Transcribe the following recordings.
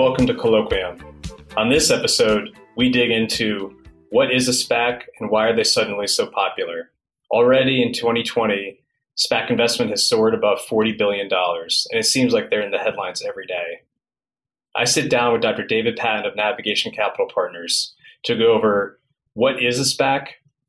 Welcome to Colloquium. On this episode, we dig into what is a SPAC and why are they suddenly so popular. Already in 2020, SPAC investment has soared above $40 billion, and it seems like they're in the headlines every day. I sit down with Dr. David Panton of Navigation Capital Partners to go over what is a SPAC,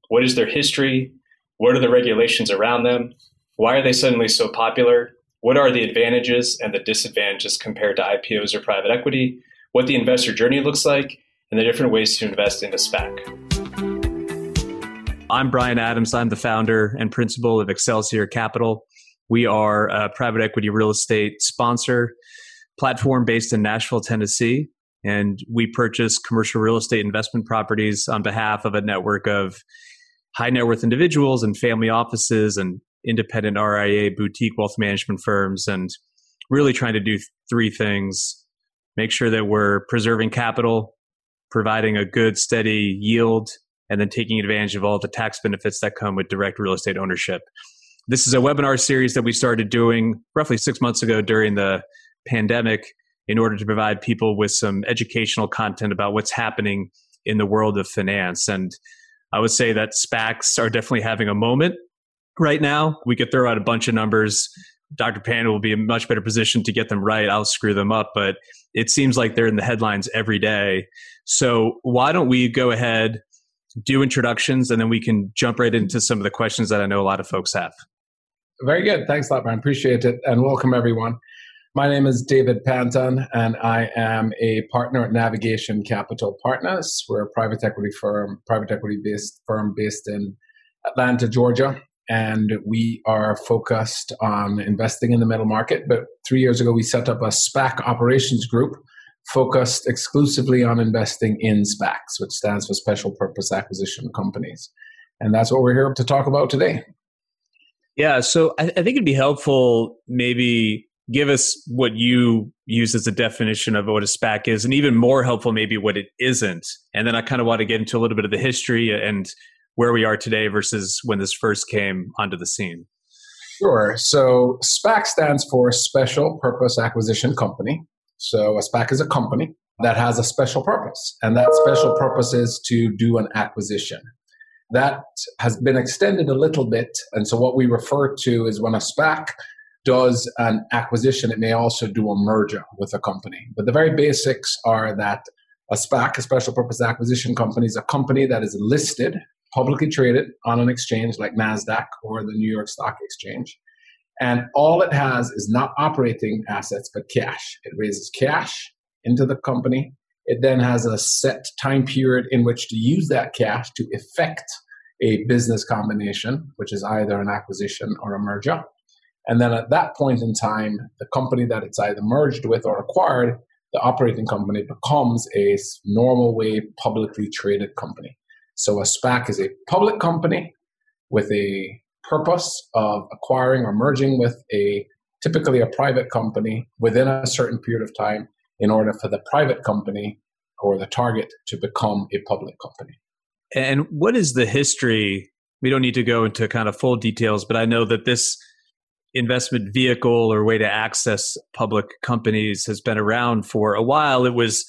what is their history, what are the regulations around them, why are they suddenly so popular, what are the advantages and the disadvantages compared to IPOs or private equity, what the investor journey looks like, and the different ways to invest in a SPAC. I'm Brian Adams. I'm the founder and principal of Excelsior Capital. We are a private equity real estate sponsor platform based in Nashville, Tennessee. And we purchase commercial real estate investment properties on behalf of a network of high net worth individuals and family offices and independent RIA boutique wealth management firms and really trying to do three things make sure that we're preserving capital, providing a good, steady yield, and then taking advantage of all the tax benefits that come with direct real estate ownership. This is a webinar series that we started doing roughly six months ago during the pandemic in order to provide people with some educational content about what's happening in the world of finance. And I would say that SPACs are definitely having a moment right now. We could throw out a bunch of numbers. Dr. Panton will be in a much better position to get them right. I'll screw them up, but it seems like they're in the headlines every day. So why don't we go ahead, do introductions, and then we can jump right into some of the questions that I know a lot of folks have. Very good. Thanks a lot, man. Appreciate it. And welcome, everyone. My name is David Panton, and I am a partner at Navigation Capital Partners. We're a private equity firm, private equity based firm based in Atlanta, Georgia and we are focused on investing in the metal market. But three years ago, we set up a SPAC operations group focused exclusively on investing in SPACs, which stands for Special Purpose Acquisition Companies. And that's what we're here to talk about today. Yeah, so I, I think it'd be helpful maybe give us what you use as a definition of what a SPAC is, and even more helpful, maybe what it isn't. And then I kind of want to get into a little bit of the history and where we are today versus when this first came onto the scene? Sure. So SPAC stands for Special Purpose Acquisition Company. So a SPAC is a company that has a special purpose, and that special purpose is to do an acquisition. That has been extended a little bit, and so what we refer to is when a SPAC does an acquisition, it may also do a merger with a company. But the very basics are that a SPAC, a special purpose acquisition company, is a company that is listed publicly traded on an exchange like NASDAQ or the New York Stock Exchange. And all it has is not operating assets, but cash. It raises cash into the company. It then has a set time period in which to use that cash to effect a business combination, which is either an acquisition or a merger. And then at that point in time, the company that it's either merged with or acquired, the operating company becomes a normal way publicly traded company. So a SPAC is a public company with a purpose of acquiring or merging with a typically a private company within a certain period of time in order for the private company or the target to become a public company. And what is the history? We don't need to go into kind of full details, but I know that this investment vehicle or way to access public companies has been around for a while. It was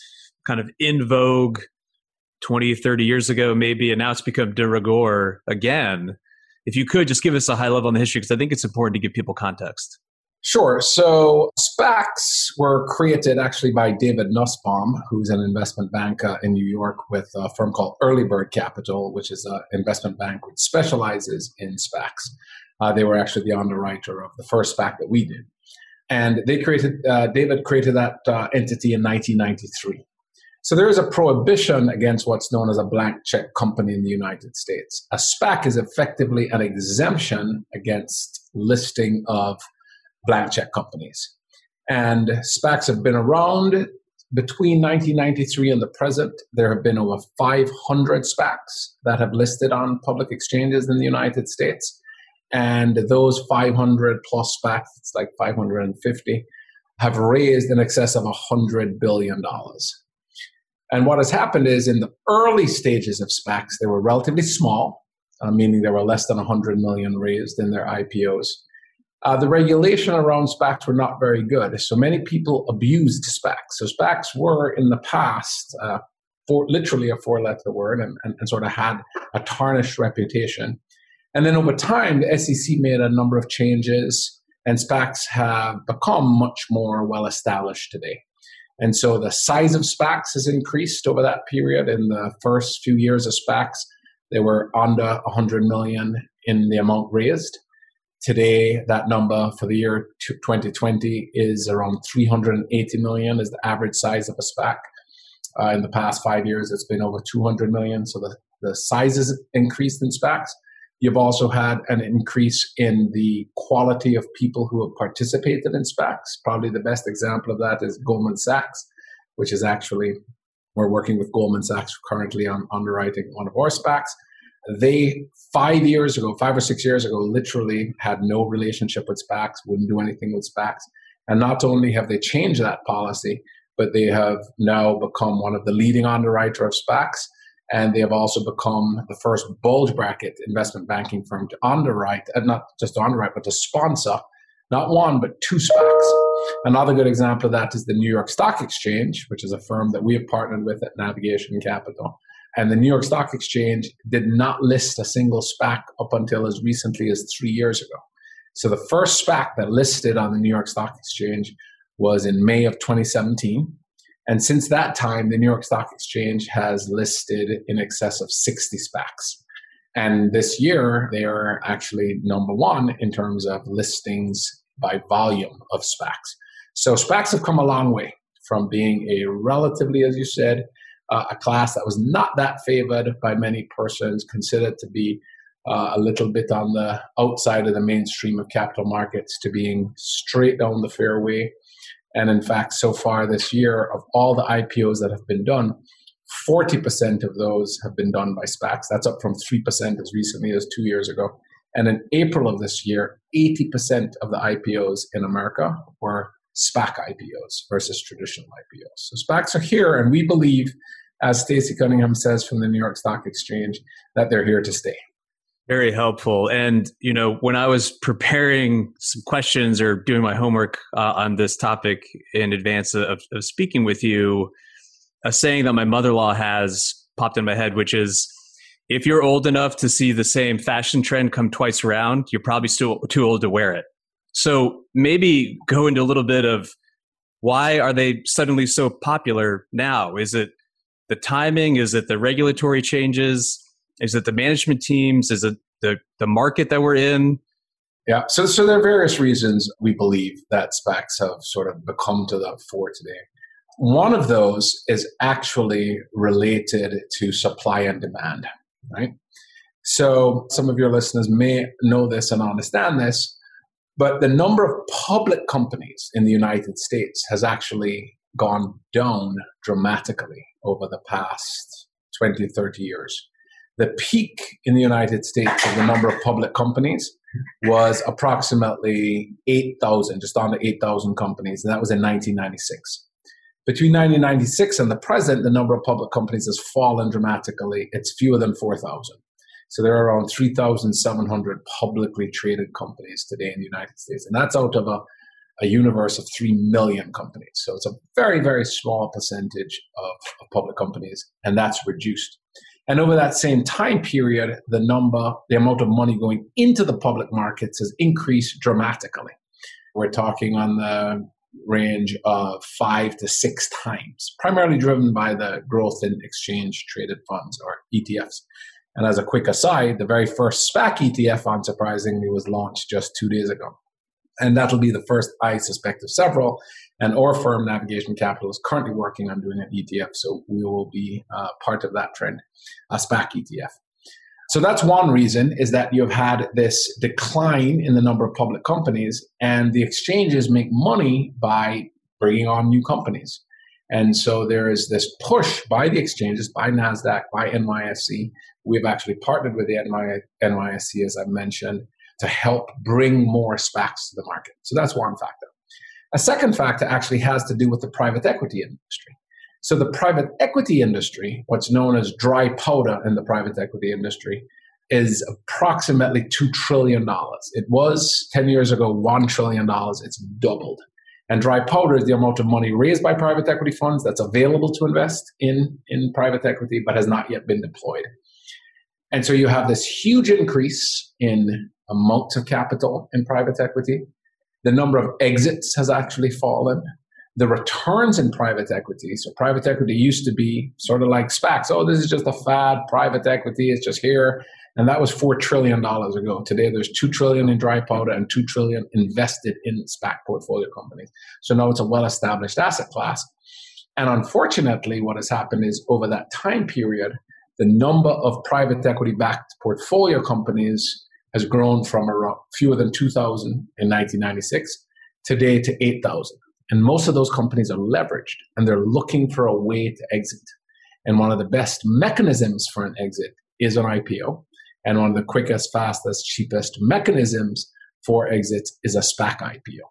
kind of in vogue 20, 30 years ago, maybe, and now it's become de rigueur again. If you could just give us a high level on the history, because I think it's important to give people context. Sure. So SPACs were created actually by David Nussbaum, who's an investment banker in New York with a firm called Early Bird Capital, which is an investment bank which specializes in SPACs. Uh, they were actually the underwriter of the first SPAC that we did. And they created, uh, David created that uh, entity in 1993. So there is a prohibition against what's known as a blank check company in the United States. A SPAC is effectively an exemption against listing of blank check companies. And SPACs have been around between 1993 and the present. There have been over 500 SPACs that have listed on public exchanges in the United States. And those 500 plus SPACs, it's like 550, have raised in excess of $100 billion. And what has happened is in the early stages of SPACs, they were relatively small, uh, meaning there were less than 100 million raised in their IPOs. Uh, the regulation around SPACs were not very good. So many people abused SPACs. So SPACs were in the past, uh, for literally a four letter word and, and, and, sort of had a tarnished reputation. And then over time, the SEC made a number of changes and SPACs have become much more well established today. And so the size of SPACs has increased over that period. In the first few years of SPACs, they were under 100 million in the amount raised. Today, that number for the year 2020 is around 380 million is the average size of a SPAC. Uh, in the past five years, it's been over 200 million. So the, the size has increased in SPACs. You've also had an increase in the quality of people who have participated in SPACs. Probably the best example of that is Goldman Sachs, which is actually, we're working with Goldman Sachs currently on underwriting one of our SPACs. They, five years ago, five or six years ago, literally had no relationship with SPACs, wouldn't do anything with SPACs. And not only have they changed that policy, but they have now become one of the leading underwriter of SPACs and they have also become the first bulge bracket investment banking firm to underwrite, and uh, not just underwrite, but to sponsor not one, but two SPACs. Another good example of that is the New York Stock Exchange, which is a firm that we have partnered with at Navigation Capital. And the New York Stock Exchange did not list a single SPAC up until as recently as three years ago. So the first SPAC that listed on the New York Stock Exchange was in May of 2017. And since that time, the New York Stock Exchange has listed in excess of 60 SPACs. And this year, they are actually number one in terms of listings by volume of SPACs. So SPACs have come a long way from being a relatively, as you said, uh, a class that was not that favored by many persons, considered to be uh, a little bit on the outside of the mainstream of capital markets, to being straight down the fairway and in fact, so far this year, of all the IPOs that have been done, 40% of those have been done by SPACs. That's up from 3% as recently as two years ago. And in April of this year, 80% of the IPOs in America were SPAC IPOs versus traditional IPOs. So SPACs are here, and we believe, as Stacey Cunningham says from the New York Stock Exchange, that they're here to stay. Very helpful. And, you know, when I was preparing some questions or doing my homework uh, on this topic in advance of, of speaking with you, a saying that my mother in law has popped in my head, which is if you're old enough to see the same fashion trend come twice around, you're probably still too old to wear it. So maybe go into a little bit of why are they suddenly so popular now? Is it the timing? Is it the regulatory changes? Is it the management teams? Is it the, the market that we're in? Yeah, so, so there are various reasons we believe that SPACs have sort of become to the fore today. One of those is actually related to supply and demand, right? So some of your listeners may know this and understand this, but the number of public companies in the United States has actually gone down dramatically over the past 20, 30 years the peak in the United States of the number of public companies was approximately 8,000, just under 8,000 companies, and that was in 1996. Between 1996 and the present, the number of public companies has fallen dramatically. It's fewer than 4,000. So there are around 3,700 publicly traded companies today in the United States. And that's out of a, a universe of 3 million companies. So it's a very, very small percentage of, of public companies, and that's reduced. And over that same time period, the number, the amount of money going into the public markets has increased dramatically. We're talking on the range of five to six times, primarily driven by the growth in exchange traded funds or ETFs. And as a quick aside, the very first SPAC ETF, unsurprisingly, was launched just two days ago. And that'll be the first, I suspect, of several. And our firm, Navigation Capital, is currently working on doing an ETF. So we will be uh, part of that trend, a SPAC ETF. So that's one reason is that you've had this decline in the number of public companies, and the exchanges make money by bringing on new companies. And so there is this push by the exchanges, by NASDAQ, by NYSE. We've actually partnered with the NYSE, as I mentioned, to help bring more SPACs to the market. So that's one factor. A second factor actually has to do with the private equity industry. So the private equity industry, what's known as dry powder in the private equity industry, is approximately $2 trillion. It was 10 years ago $1 trillion. It's doubled. And dry powder is the amount of money raised by private equity funds that's available to invest in, in private equity but has not yet been deployed. And so you have this huge increase in amounts of capital in private equity. The number of exits has actually fallen the returns in private equity. So private equity used to be sort of like SPACs. Oh, this is just a fad. Private equity is just here. And that was four trillion dollars ago. Today there's two trillion in dry powder and two trillion invested in SPAC portfolio companies. So now it's a well-established asset class. And unfortunately, what has happened is over that time period, the number of private equity backed portfolio companies has grown from around fewer than 2,000 in 1996 today to 8,000. And most of those companies are leveraged and they're looking for a way to exit. And one of the best mechanisms for an exit is an IPO. And one of the quickest, fastest, cheapest mechanisms for exits is a SPAC IPO.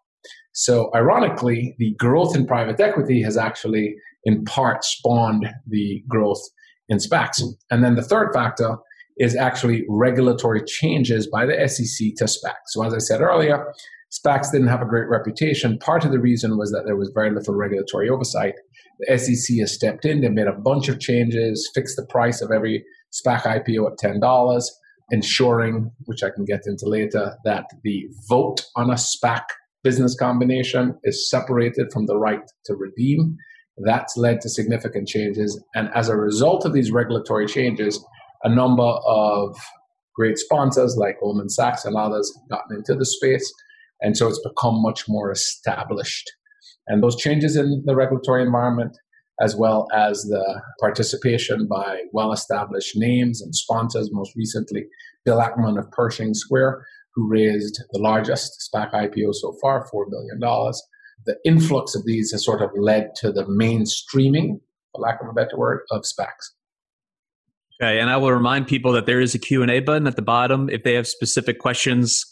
So, ironically, the growth in private equity has actually, in part, spawned the growth in SPACs. And then the third factor is actually regulatory changes by the SEC to SPACs. So, as I said earlier, SPACs didn't have a great reputation. Part of the reason was that there was very little regulatory oversight. The SEC has stepped in, they made a bunch of changes, fixed the price of every SPAC IPO at $10, ensuring, which I can get into later, that the vote on a SPAC business combination is separated from the right to redeem. That's led to significant changes. And as a result of these regulatory changes, a number of great sponsors like Goldman Sachs and others have gotten into the space. And so it's become much more established. And those changes in the regulatory environment, as well as the participation by well established names and sponsors, most recently, Bill Ackman of Pershing Square, who raised the largest SPAC IPO so far, $4 billion. The influx of these has sort of led to the mainstreaming, for lack of a better word, of SPACs. Okay, and I will remind people that there is a Q&A button at the bottom. If they have specific questions,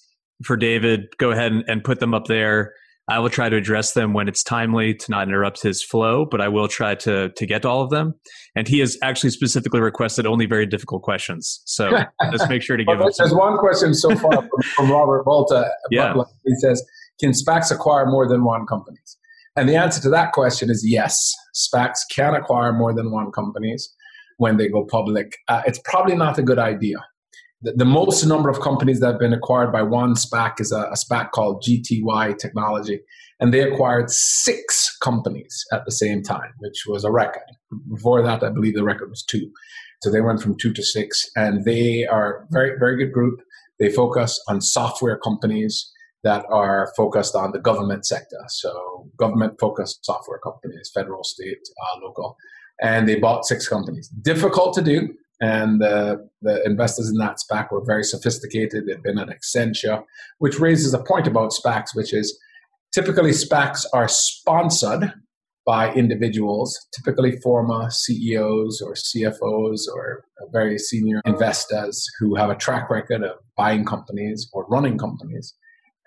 for David, go ahead and, and put them up there. I will try to address them when it's timely to not interrupt his flow, but I will try to to get to all of them. And he has actually specifically requested only very difficult questions. So let's make sure to give well, There's one question so far from, from Robert Volta. Yeah. He says, Can SPACs acquire more than one companies? And the answer to that question is yes. SPACs can acquire more than one companies when they go public. Uh, it's probably not a good idea the, the, most number of companies that have been acquired by one SPAC is a, a SPAC called GTY Technology. And they acquired six companies at the same time, which was a record. Before that, I believe the record was two. So they went from two to six, and they are very, very good group. They focus on software companies that are focused on the government sector. So government focused software companies, federal, state, uh, local. And they bought six companies. Difficult to do and uh, the investors in that SPAC were very sophisticated. They've been at Accenture, which raises a point about SPACs, which is typically SPACs are sponsored by individuals, typically former CEOs or CFOs or very senior investors who have a track record of buying companies or running companies.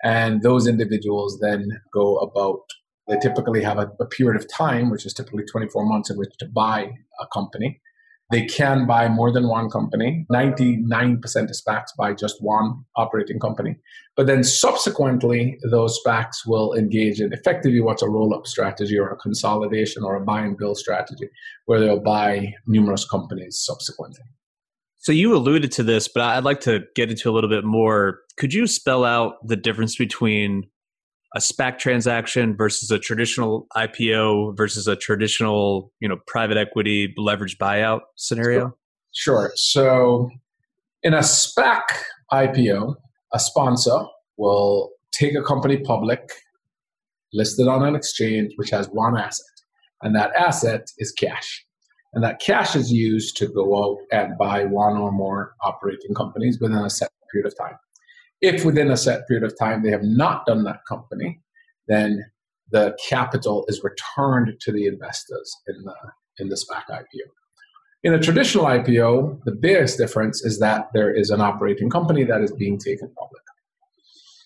And those individuals then go about, they typically have a, a period of time, which is typically 24 months, in which to buy a company. They can buy more than one company. 99% of SPACs buy just one operating company. But then subsequently, those SPACs will engage in effectively what's a roll up strategy or a consolidation or a buy and build strategy, where they'll buy numerous companies subsequently. So you alluded to this, but I'd like to get into a little bit more. Could you spell out the difference between a SPAC transaction versus a traditional IPO versus a traditional, you know, private equity leveraged buyout scenario? Sure. So in a SPAC IPO, a sponsor will take a company public, listed on an exchange, which has one asset, and that asset is cash. And that cash is used to go out and buy one or more operating companies within a set period of time. If within a set period of time they have not done that company, then the capital is returned to the investors in the in the SPAC IPO. In a traditional IPO, the biggest difference is that there is an operating company that is being taken public.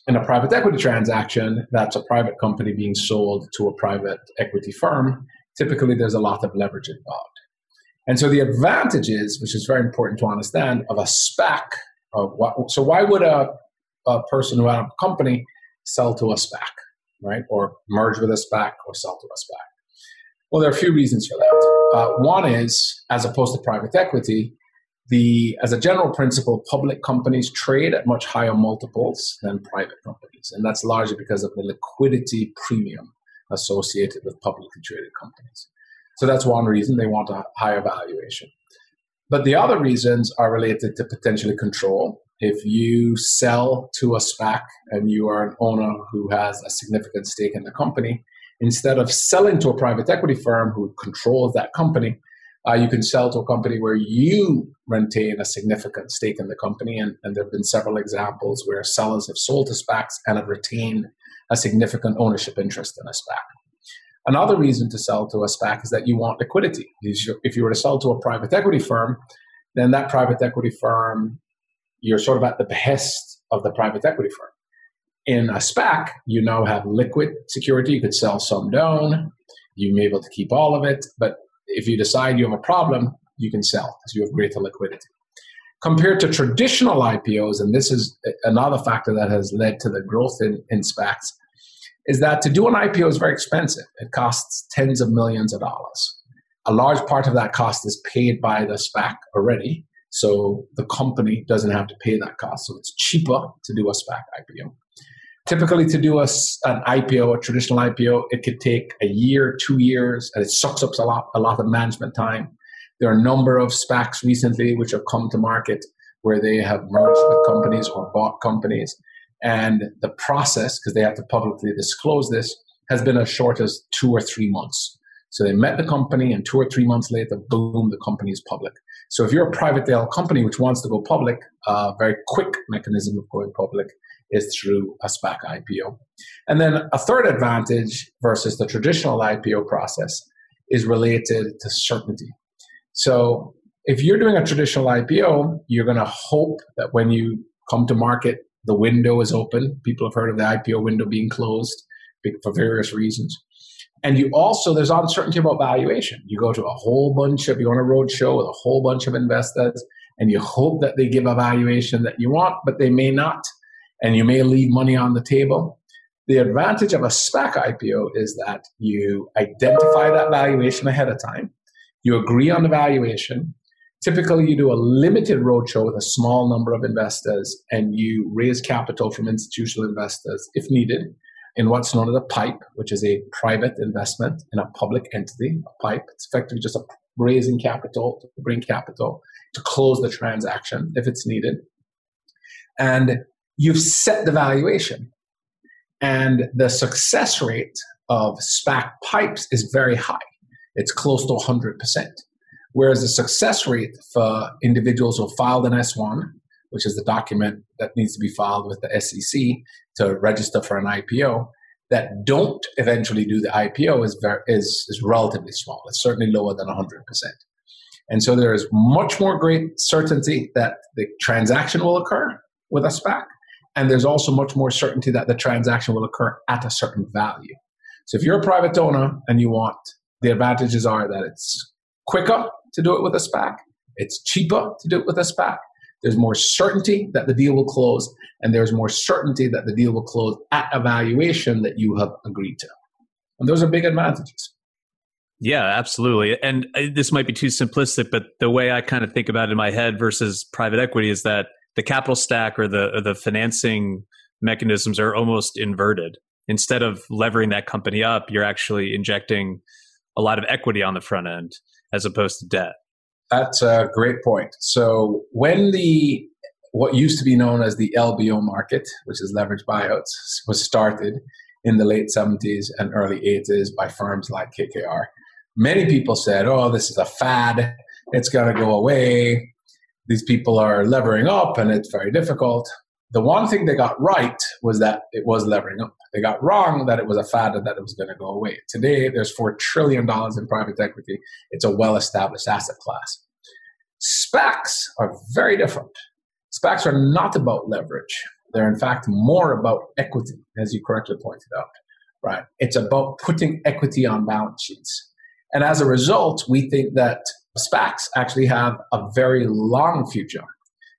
In a private equity transaction, that's a private company being sold to a private equity firm. Typically, there's a lot of leverage involved. And so the advantages, which is very important to understand, of a SPAC, of what, so why would a a person who had a company sell to a SPAC, right? Or merge with a SPAC or sell to a SPAC. Well, there are a few reasons for that. Uh, one is, as opposed to private equity, the as a general principle, public companies trade at much higher multiples than private companies, and that's largely because of the liquidity premium associated with publicly traded companies. So that's one reason they want a higher valuation. But the other reasons are related to potentially control if you sell to a SPAC and you are an owner who has a significant stake in the company, instead of selling to a private equity firm who controls that company, uh, you can sell to a company where you retain a significant stake in the company. And, and there have been several examples where sellers have sold to SPACs and have retained a significant ownership interest in a SPAC. Another reason to sell to a SPAC is that you want liquidity. If you were to sell to a private equity firm, then that private equity firm you're sort of at the behest of the private equity firm. In a SPAC, you now have liquid security. You could sell some down. You may be able to keep all of it. But if you decide you have a problem, you can sell because you have greater liquidity. Compared to traditional IPOs, and this is another factor that has led to the growth in, in SPACs, is that to do an IPO is very expensive. It costs tens of millions of dollars. A large part of that cost is paid by the SPAC already, so the company doesn't have to pay that cost. So it's cheaper to do a SPAC IPO. Typically, to do a, an IPO, a traditional IPO, it could take a year, two years, and it sucks up a lot, a lot of management time. There are a number of SPACs recently which have come to market where they have merged with companies or bought companies. And the process, because they have to publicly disclose this, has been as short as two or three months. So they met the company, and two or three months later, boom, the company is public. So if you're a private held company which wants to go public, a very quick mechanism of going public is through a SPAC IPO. And then a third advantage versus the traditional IPO process is related to certainty. So if you're doing a traditional IPO, you're going to hope that when you come to market, the window is open. People have heard of the IPO window being closed for various reasons. And you also, there's uncertainty about valuation. You go to a whole bunch of, you're on a road show with a whole bunch of investors, and you hope that they give a valuation that you want, but they may not. And you may leave money on the table. The advantage of a SPAC IPO is that you identify that valuation ahead of time. You agree on the valuation. Typically, you do a limited roadshow with a small number of investors and you raise capital from institutional investors if needed in what's known as a PIPE, which is a private investment in a public entity. A PIPE, it's effectively just a raising capital to bring capital to close the transaction if it's needed. And you've set the valuation. And the success rate of SPAC pipes is very high. It's close to 100%. Whereas the success rate for individuals who filed an S1 which is the document that needs to be filed with the SEC to register for an IPO, that don't eventually do the IPO is, is, is relatively small. It's certainly lower than 100%. And so there is much more great certainty that the transaction will occur with a SPAC. And there's also much more certainty that the transaction will occur at a certain value. So if you're a private owner and you want, the advantages are that it's quicker to do it with a SPAC, it's cheaper to do it with a SPAC, there's more certainty that the deal will close, and there's more certainty that the deal will close at a valuation that you have agreed to. And those are big advantages. Yeah, absolutely. And uh, this might be too simplistic, but the way I kind of think about it in my head versus private equity is that the capital stack or the or the financing mechanisms are almost inverted. Instead of levering that company up, you're actually injecting a lot of equity on the front end as opposed to debt. That's a great point. So when the what used to be known as the LBO market, which is leveraged buyouts, was started in the late 70s and early 80s by firms like KKR. Many people said, "Oh, this is a fad. It's going to go away. These people are levering up and it's very difficult." The one thing they got right was that it was levering up. They got wrong that it was a fad and that it was going to go away. Today, there's $4 trillion in private equity. It's a well established asset class. SPACs are very different. SPACs are not about leverage. They're, in fact, more about equity, as you correctly pointed out. Right? It's about putting equity on balance sheets. And as a result, we think that SPACs actually have a very long future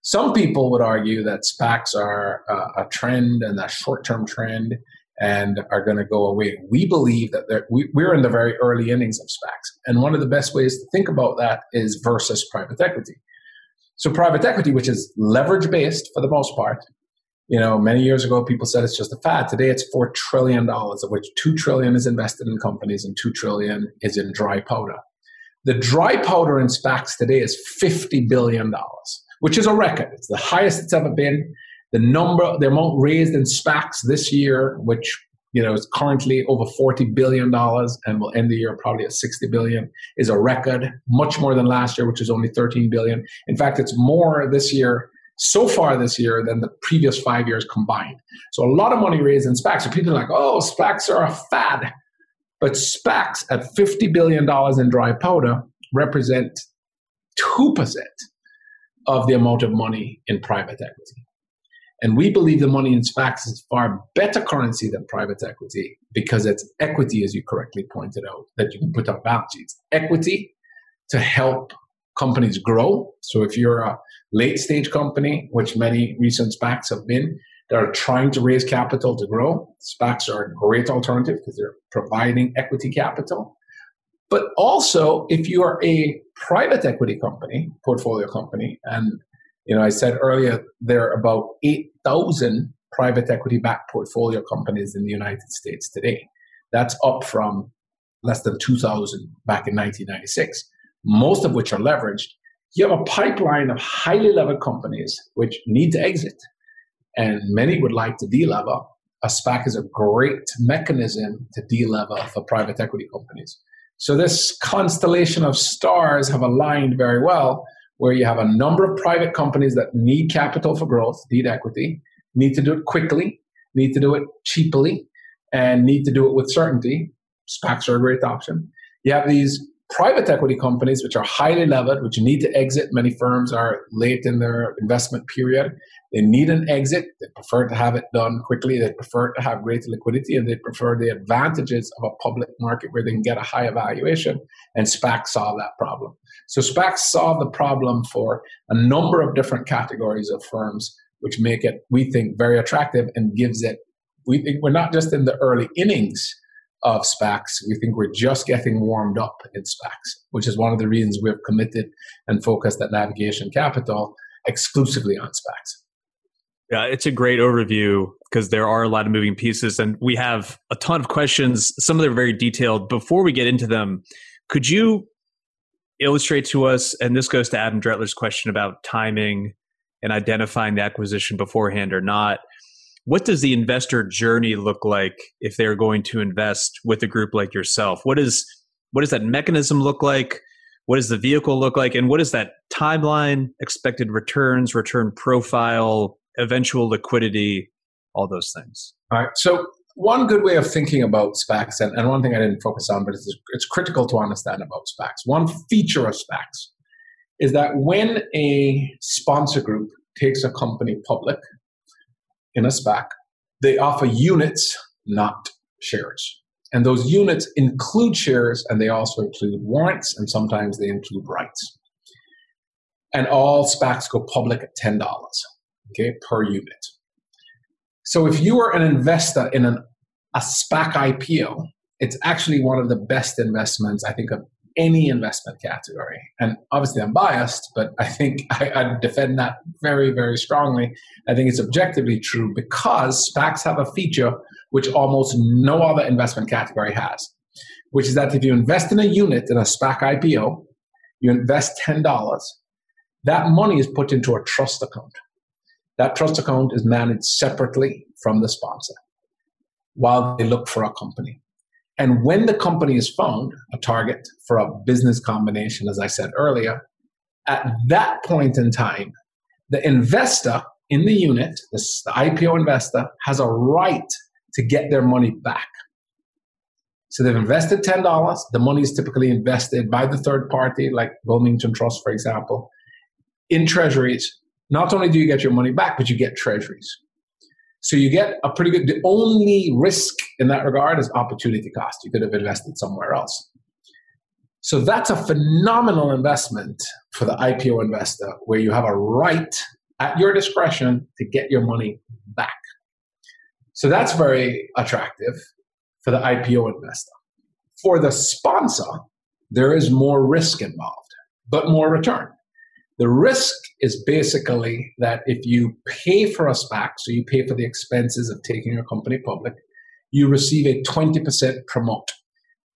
some people would argue that SPACs are uh, a trend and a short term trend and are going to go away. We believe that we, we're in the very early innings of SPACs. And one of the best ways to think about that is versus private equity. So, private equity, which is leverage based for the most part, you know, many years ago, people said it's just a fad. Today, it's $4 trillion, of which 2 trillion is invested in companies and 2 trillion is in dry powder. The dry powder in SPACs today is $50 billion which is a record. It's the highest it's ever been. The number, the amount raised in SPACs this year, which you know is currently over forty billion dollars and will end the year probably at sixty billion, is a record. Much more than last year, which was only thirteen billion. In fact, it's more this year so far this year than the previous five years combined. So a lot of money raised in SPACs. So people are like, oh, SPACs are a fad. But SPACs at $50 billion in dry powder represent 2% of the amount of money in private equity. And we believe the money in SPACs is far better currency than private equity because it's equity, as you correctly pointed out, that you can put on balance sheets. Equity to help companies grow. So if you're a late stage company, which many recent SPACs have been, that are trying to raise capital to grow, SPACs are a great alternative because they're providing equity capital. But also, if you are a private equity company, portfolio company, and you know, I said earlier there are about eight thousand private equity backed portfolio companies in the United States today. That's up from less than 2,000 back in 1996, most of which are leveraged. You have a pipeline of highly levered companies which need to exit, and many would like to delever. A SPAC is a great mechanism to delever for private equity companies. So this constellation of stars have aligned very well, where you have a number of private companies that need capital for growth, need equity, need to do it quickly, need to do it cheaply, and need to do it with certainty. SPACs are a great option. You have these private equity companies which are highly levered, which need to exit. Many firms are late in their investment period. They need an exit. They prefer to have it done quickly. They prefer to have greater liquidity and they prefer the advantages of a public market where they can get a high evaluation. And SPAC solve that problem. So SPACs solve the problem for a number of different categories of firms, which make it, we think, very attractive and gives it, we think we're not just in the early innings of SPACs. We think we're just getting warmed up in SPACs, which is one of the reasons we've committed and focused at Navigation Capital exclusively on SPACs. Yeah, it's a great overview because there are a lot of moving pieces and we have a ton of questions. Some of them are very detailed. Before we get into them, could you illustrate to us, and this goes to Adam Dretler's question about timing and identifying the acquisition beforehand or not. What does the investor journey look like if they're going to invest with a group like yourself? What is what does that mechanism look like? What does the vehicle look like? And what is that timeline, expected returns, return profile, eventual liquidity, all those things. All right. So one good way of thinking about SPACs, and, and one thing I didn't focus on, but it's, it's critical to understand about SPACs. One feature of SPACs is that when a sponsor group takes a company public in a SPAC, they offer units, not shares. And those units include shares and they also include warrants and sometimes they include rights. And all SPACs go public at $10, okay, per unit. So if you are an investor in an, a SPAC IPO, it's actually one of the best investments, I think, of any investment category. And obviously, I'm biased, but I think I, I, defend that very, very strongly. I think it's objectively true because SPACs have a feature which almost no other investment category has, which is that if you invest in a unit in a SPAC IPO, you invest $10, that money is put into a trust account. That trust account is managed separately from the sponsor while they look for a company. And when the company is found, a target for a business combination, as I said earlier, at that point in time, the investor in the unit, the IPO investor, has a right to get their money back. So they've invested $10. The money is typically invested by the third party, like Wilmington Trust, for example, in treasuries. Not only do you get your money back, but you get treasuries. So you get a pretty good, the only risk in that regard is opportunity cost. You could have invested somewhere else. So that's a phenomenal investment for the IPO investor where you have a right at your discretion to get your money back. So that's very attractive for the IPO investor. For the sponsor, there is more risk involved, but more return. The risk is basically that if you pay for a SPAC, so you pay for the expenses of taking your company public, you receive a 20% promote.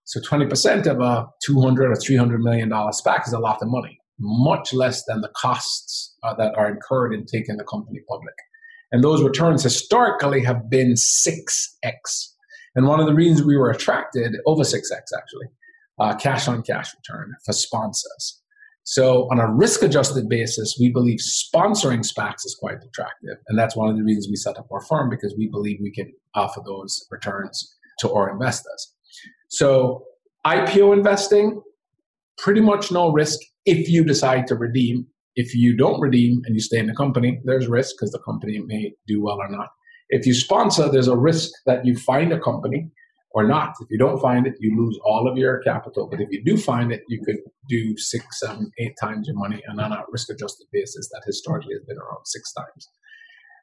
So 20% of a 200 or 300 million dollar SPAC is a lot of money, much less than the costs uh, that are incurred in taking the company public. And those returns historically have been 6x. And one of the reasons we were attracted, over 6x actually, uh, cash on cash return for sponsors. So, on a risk adjusted basis, we believe sponsoring SPACs is quite attractive. And that's one of the reasons we set up our firm because we believe we can offer those returns to our investors. So, IPO investing, pretty much no risk if you decide to redeem. If you don't redeem and you stay in the company, there's risk because the company may do well or not. If you sponsor, there's a risk that you find a company or not. If you don't find it, you lose all of your capital. But if you do find it, you could do six, seven, eight times your money. And on a risk adjusted basis, that historically has been around six times.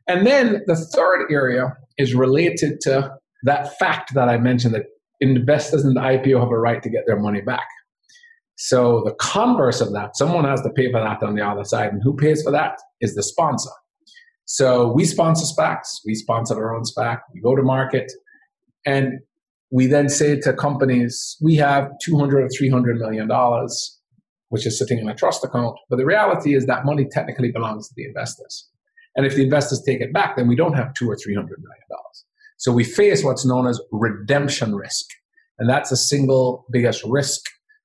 And then the third area is related to that fact that I mentioned that investors in the IPO have a right to get their money back. So the converse of that, someone has to pay for that on the other side. And who pays for that is the sponsor. So we sponsor SPACs. We sponsor our own SPAC. We go to market. And we then say to companies, we have 200 or 300 million dollars, which is sitting in a trust account. But the reality is that money technically belongs to the investors. And if the investors take it back, then we don't have two or 300 million dollars. So we face what's known as redemption risk. And that's the single biggest risk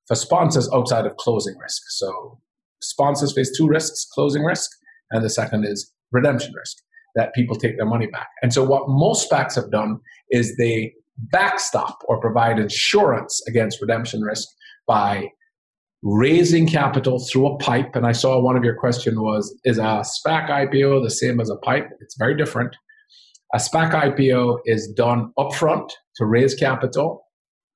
for sponsors outside of closing risk. So sponsors face two risks, closing risk, and the second is redemption risk, that people take their money back. And so what most SPACs have done is they backstop or provide insurance against redemption risk by raising capital through a pipe. And I saw one of your question was, is a SPAC IPO the same as a pipe? It's very different. A SPAC IPO is done upfront to raise capital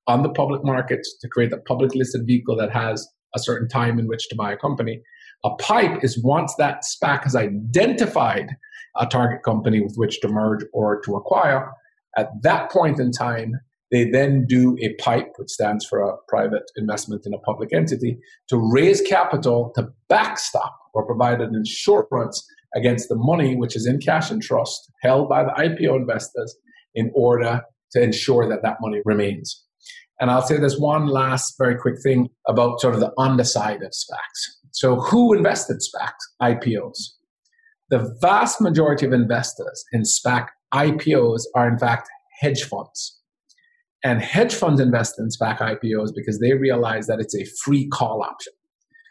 on the public markets to create a public listed vehicle that has a certain time in which to buy a company. A pipe is once that SPAC has identified a target company with which to merge or to acquire, at that point in time, they then do a PIPE, which stands for a private investment in a public entity, to raise capital to backstop or provide an insurance against the money which is in cash and trust held by the IPO investors in order to ensure that that money remains. And I'll say this one last very quick thing about sort of the underside of SPACs. So, who invested SPACs, IPOs? The vast majority of investors in SPAC IPOs are in fact hedge funds. And hedge funds invest in SPAC IPOs because they realize that it's a free call option.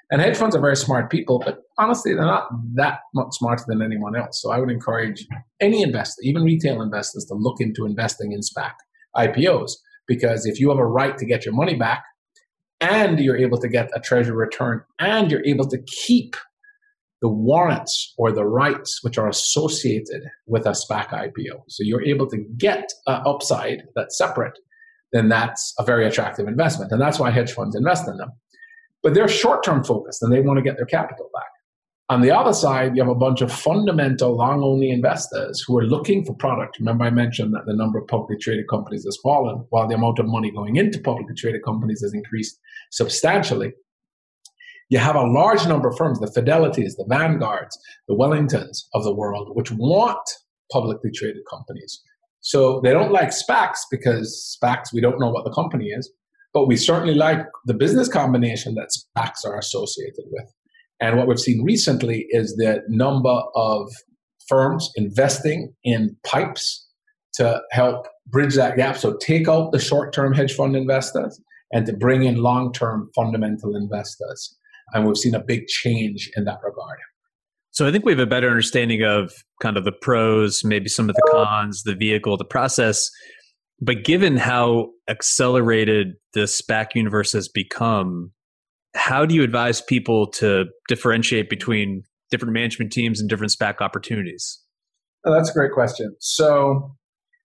And hedge funds are very smart people, but honestly, they're not that much smarter than anyone else. So I would encourage any investor, even retail investors, to look into investing in SPAC IPOs because if you have a right to get your money back and you're able to get a treasury return and you're able to keep the warrants or the rights which are associated with a SPAC IPO. So you're able to get an upside that's separate, then that's a very attractive investment. And that's why hedge funds invest in them. But they're short term focused and they want to get their capital back. On the other side, you have a bunch of fundamental long only investors who are looking for product. Remember, I mentioned that the number of publicly traded companies has fallen while the amount of money going into publicly traded companies has increased substantially. You have a large number of firms, the Fidelities, the Vanguards, the Wellingtons of the world, which want publicly traded companies. So they don't like SPACs because SPACs, we don't know what the company is, but we certainly like the business combination that SPACs are associated with. And what we've seen recently is the number of firms investing in pipes to help bridge that gap. So take out the short term hedge fund investors and to bring in long term fundamental investors. And we've seen a big change in that regard. So I think we have a better understanding of kind of the pros, maybe some of the cons, the vehicle, the process. But given how accelerated the SPAC universe has become, how do you advise people to differentiate between different management teams and different SPAC opportunities? Oh, that's a great question. So,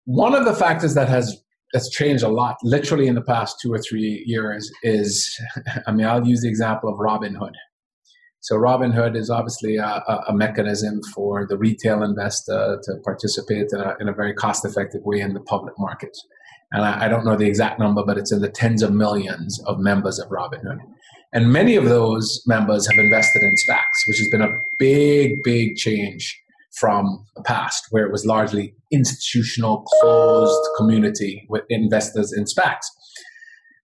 one of the factors that has that's changed a lot, literally in the past two or three years, is I mean, I'll use the example of Robinhood. So, Robinhood is obviously a, a mechanism for the retail investor to participate in a, in a very cost effective way in the public markets. And I, I don't know the exact number, but it's in the tens of millions of members of Robinhood. And many of those members have invested in SPACs, which has been a big, big change from the past, where it was largely institutional, closed community with investors in SPACs.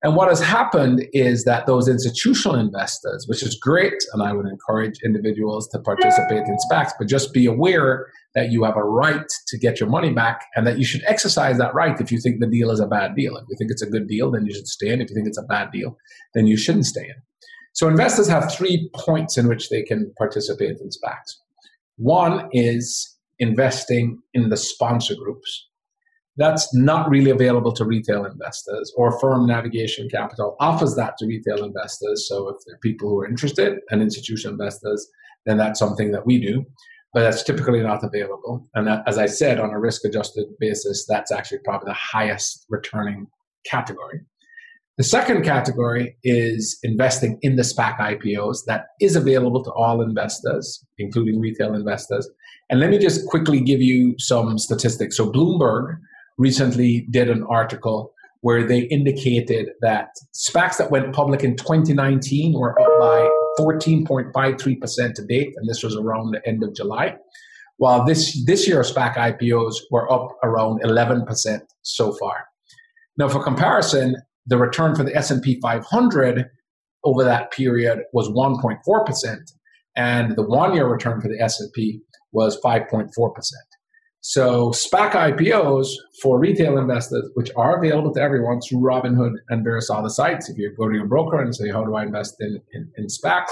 And what has happened is that those institutional investors, which is great, and I would encourage individuals to participate in SPACs, but just be aware that you have a right to get your money back and that you should exercise that right if you think the deal is a bad deal. If you think it's a good deal, then you should stay in. If you think it's a bad deal, then you shouldn't stay in. So investors have three points in which they can participate in SPACs. One is investing in the sponsor groups. That's not really available to retail investors, or Firm Navigation Capital offers that to retail investors. So if there are people who are interested and institutional investors, then that's something that we do. But that's typically not available. And that, as I said, on a risk adjusted basis, that's actually probably the highest returning category. The second category is investing in the SPAC IPOs that is available to all investors, including retail investors. And let me just quickly give you some statistics. So, Bloomberg recently did an article where they indicated that SPACs that went public in 2019 were up by 14.53% to date, and this was around the end of July. While this, this year SPAC IPOs were up around 11% so far. Now, for comparison, the return for the S&P 500 over that period was 1.4% and the one year return for the S&P was 5.4%. So SPAC IPOs for retail investors, which are available to everyone through Robinhood and various other sites, if you go to your broker and say, how do I invest in, in, in SPACs?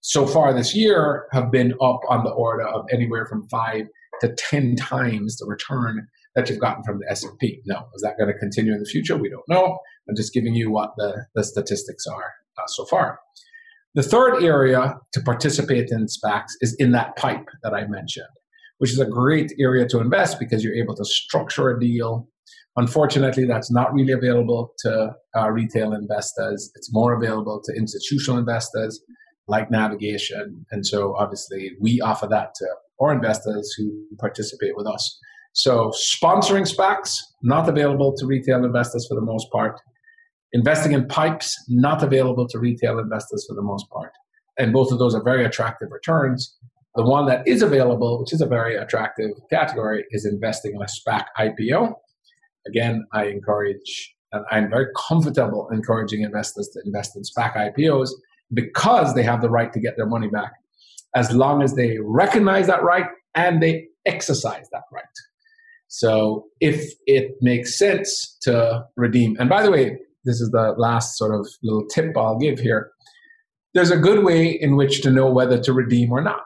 So far this year have been up on the order of anywhere from five to 10 times the return that you've gotten from the S&P. Now, is that going to continue in the future? We don't know. I'm just giving you what the, the statistics are uh, so far. The third area to participate in SPACs is in that pipe that I mentioned, which is a great area to invest because you're able to structure a deal. Unfortunately, that's not really available to uh, retail investors. It's more available to institutional investors like navigation. And so, obviously, we offer that to our investors who participate with us. So sponsoring SPACs, not available to retail investors for the most part. Investing in pipes, not available to retail investors for the most part. And both of those are very attractive returns. The one that is available, which is a very attractive category, is investing in a SPAC IPO. Again, I encourage, and I'm very comfortable encouraging investors to invest in SPAC IPOs because they have the right to get their money back as long as they recognize that right and they exercise that right. So if it makes sense to redeem, and by the way, this is the last sort of little tip I'll give here. there's a good way in which to know whether to redeem or not.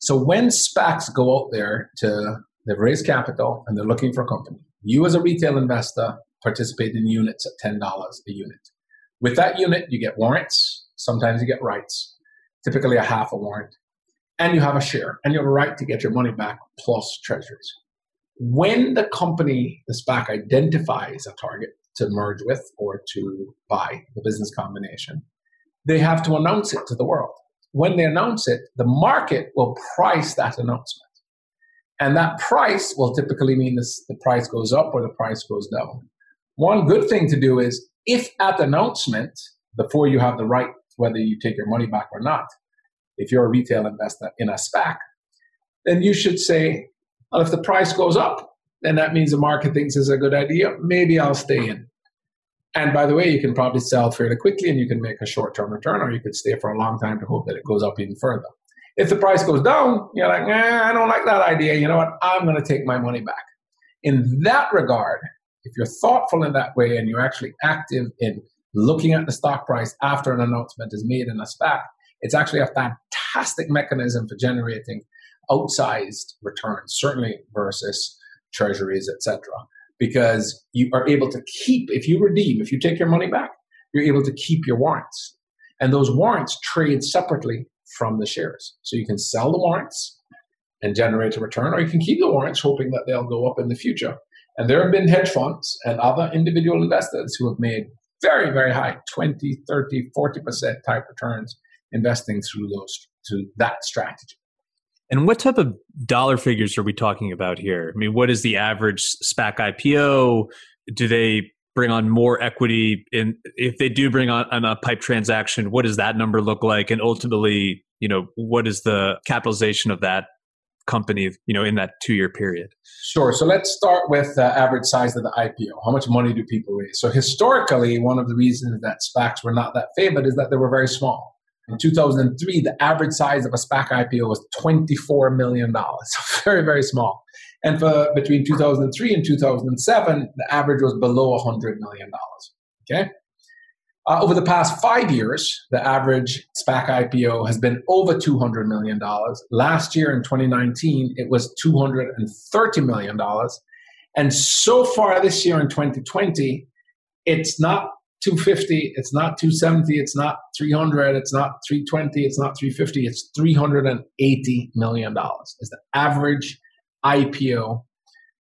So when SPACs go out there to they've raised capital and they're looking for a company, you as a retail investor participate in units at ten dollars a unit. With that unit, you get warrants. Sometimes you get rights, typically a half a warrant, and you have a share, and you have a right to get your money back plus treasuries. When the company, the SPAC, identifies a target to merge with or to buy the business combination, they have to announce it to the world. When they announce it, the market will price that announcement. And that price will typically mean this, the price goes up or the price goes down. One good thing to do is if at the announcement, before you have the right whether you take your money back or not, if you're a retail investor in a SPAC, then you should say, well, if the price goes up, then that means the market thinks it's a good idea. Maybe I'll stay in. And by the way, you can probably sell fairly quickly and you can make a short term return, or you could stay for a long time to hope that it goes up even further. If the price goes down, you're like, eh, I don't like that idea. You know what? I'm going to take my money back. In that regard, if you're thoughtful in that way and you're actually active in looking at the stock price after an announcement is made in a SPAC, it's actually a fantastic mechanism for generating outsized returns, certainly versus treasuries, etc because you are able to keep, if you redeem, if you take your money back, you're able to keep your warrants. And those warrants trade separately from the shares. So you can sell the warrants and generate a return, or you can keep the warrants hoping that they'll go up in the future. And there have been hedge funds and other individual investors who have made very, very high 20, 30, 40% type returns investing through those to that strategy. And what type of dollar figures are we talking about here? I mean, what is the average SPAC IPO? Do they bring on more equity? And if they do bring on, on a pipe transaction, what does that number look like? And ultimately, you know, what is the capitalization of that company, you know, in that two year period? Sure. So let's start with the average size of the IPO. How much money do people raise? So historically, one of the reasons that SPACs were not that favored is that they were very small. In 2003, the average size of a SPAC IPO was $24 million. Very, very small. And for between 2003 and 2007, the average was below $100 million. Okay? Uh, over the past five years, the average SPAC IPO has been over $200 million. Last year in 2019, it was $230 million. And so far this year in 2020, it's not 250, it's not 270, it's not 300, it's not 320, it's not 350, it's 380 million dollars. Is the average IPO